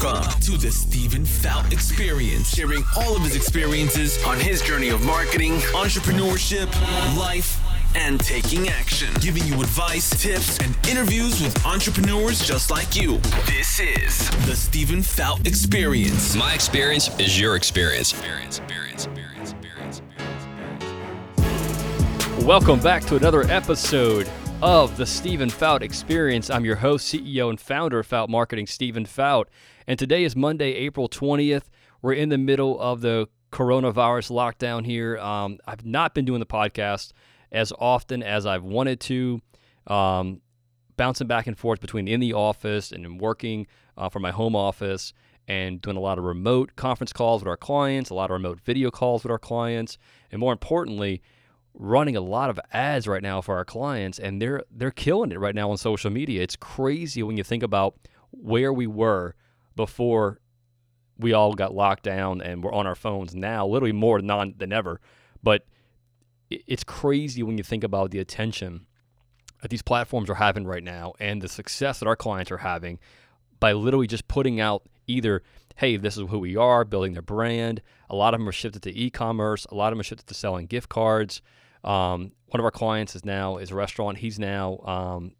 Welcome to the Stephen Faught Experience, sharing all of his experiences on his journey of marketing, entrepreneurship, life, and taking action, giving you advice, tips, and interviews with entrepreneurs just like you. This is the Stephen Faught Experience. My experience is your experience. Welcome back to another episode of the Stephen Faught Experience. I'm your host, CEO, and founder of Faught Marketing, Stephen Faught. And today is Monday, April 20th. We're in the middle of the coronavirus lockdown here. Um, I've not been doing the podcast as often as I've wanted to, um, bouncing back and forth between in the office and working uh, from my home office and doing a lot of remote conference calls with our clients, a lot of remote video calls with our clients, and more importantly, running a lot of ads right now for our clients and they're they're killing it right now on social media. It's crazy when you think about where we were before we all got locked down and we're on our phones now, literally more non than ever. But it's crazy when you think about the attention that these platforms are having right now and the success that our clients are having by literally just putting out either hey, this is who we are, building their brand. A lot of them are shifted to e-commerce. A lot of them are shifted to selling gift cards. Um, one of our clients is now is a restaurant. He's now um,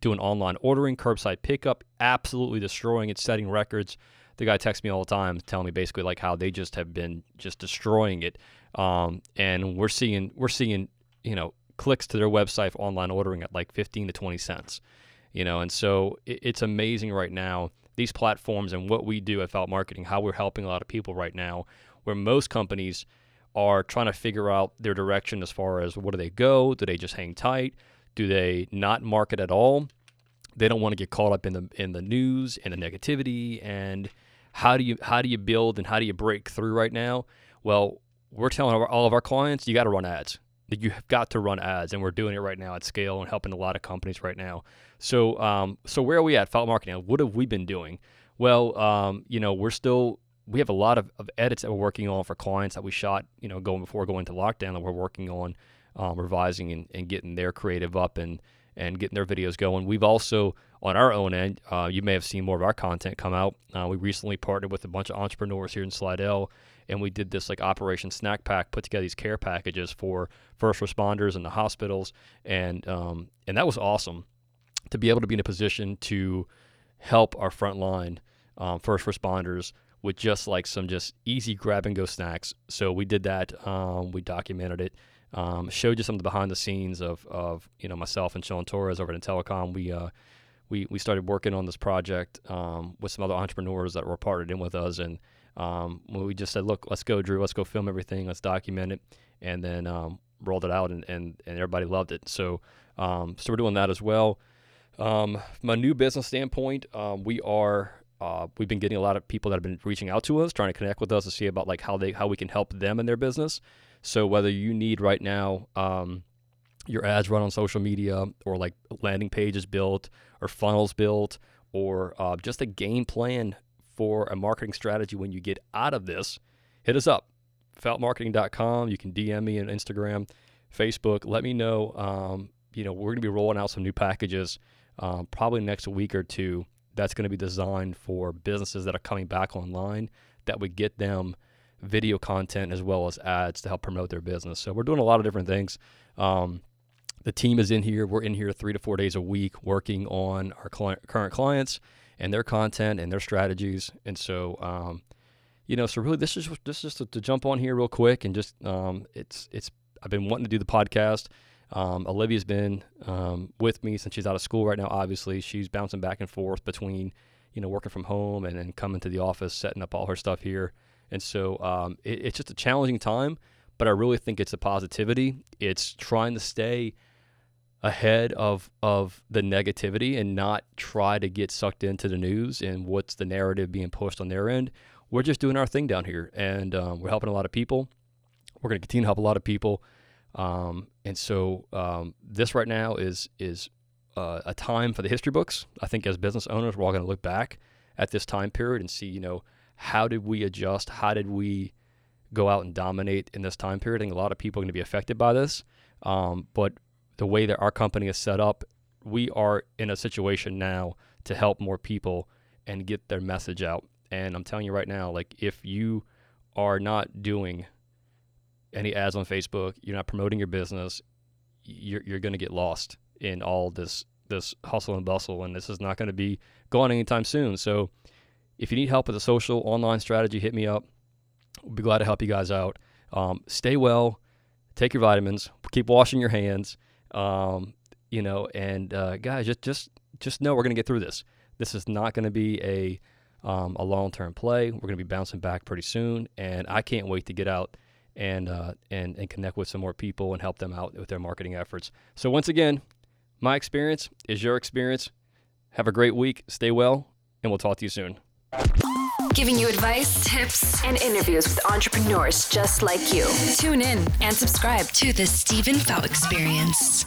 doing online ordering, curbside pickup, absolutely destroying it, setting records. The guy texts me all the time, telling me basically like how they just have been just destroying it. Um, and we're seeing we're seeing you know clicks to their website for online ordering at like 15 to 20 cents. You know, and so it, it's amazing right now these platforms and what we do at Faught Marketing, how we're helping a lot of people right now, where most companies are trying to figure out their direction as far as where do they go? Do they just hang tight? Do they not market at all? They don't want to get caught up in the in the news and the negativity and how do you how do you build and how do you break through right now? Well, we're telling all of our clients you got to run ads. You have got to run ads, and we're doing it right now at scale and helping a lot of companies right now. So, um, so where are we at? Faught marketing. What have we been doing? Well, um, you know, we're still we have a lot of, of edits that we're working on for clients that we shot, you know, going before going to lockdown that we're working on um, revising and, and getting their creative up and and getting their videos going. We've also on our own end, uh, you may have seen more of our content come out. Uh, we recently partnered with a bunch of entrepreneurs here in Slidell, and we did this like Operation Snack Pack, put together these care packages for first responders and the hospitals, and um, and that was awesome to be able to be in a position to help our frontline um, first responders with just like some just easy grab and go snacks. So we did that. Um, we documented it. Um, showed you some of the behind the scenes of, of you know myself and Sean Torres over at Telecom. We uh, we we started working on this project um, with some other entrepreneurs that were partnered in with us, and um, we just said, look, let's go, Drew, let's go film everything, let's document it, and then um, rolled it out, and, and, and everybody loved it. So um, so we're doing that as well. From a new business standpoint, we are uh, we've been getting a lot of people that have been reaching out to us, trying to connect with us to see about like how they how we can help them in their business. So whether you need right now um, your ads run on social media, or like landing pages built, or funnels built, or uh, just a game plan for a marketing strategy when you get out of this, hit us up. Faughtmarketing.com. You can DM me on Instagram, Facebook. Let me know. Um, you know, we're to be rolling out some new packages um, probably next week or two that's going to be designed for businesses that are coming back online that would get them video content as well as ads to help promote their business. So we're doing a lot of different things. Um, the team is in here. We're in here three to four days a week working on our client, current clients and their content and their strategies. And so, um, you know, so really this is this is just to, to, jump on here real quick and just um, it's it's I've been wanting to do the podcast. Um, Olivia's been um, with me since she's out of school right now. Obviously, she's bouncing back and forth between, you know, working from home and then coming to the office, setting up all her stuff here. And so um, it, it's just a challenging time, but I really think it's a positivity. It's trying to stay ahead of of the negativity and not try to get sucked into the news and what's the narrative being pushed on their end. We're just doing our thing down here, and um, we're helping a lot of people. We're going to continue to help a lot of people. Um, and so um, this right now is is uh, a time for the history books. I think as business owners, we're all going to look back at this time period and see, you know, how did we adjust? How did we go out and dominate in this time period? I think a lot of people are going to be affected by this. Um, but the way that our company is set up, we are in a situation now to help more people and get their message out. And I'm telling you right now, like if you are not doing any ads on Facebook, you're not promoting your business, you're you're going to get lost in all this this hustle and bustle, and this is not going to be gone anytime soon. So, if you need help with a social online strategy, hit me up. We'll be glad to help you guys out. Um, stay well, take your vitamins, keep washing your hands, um, you know, and uh, guys, just just just know we're going to get through this. This is not going to be a um, a long term play. We're going to be bouncing back pretty soon, and I can't wait to get out and uh, and and connect with some more people and help them out with their marketing efforts. So once again, my experience is your experience. Have a great week. Stay well, and we'll talk to you soon. Giving you advice, tips, and interviews with entrepreneurs just like you. Tune in and subscribe to the Stephen Faught Experience.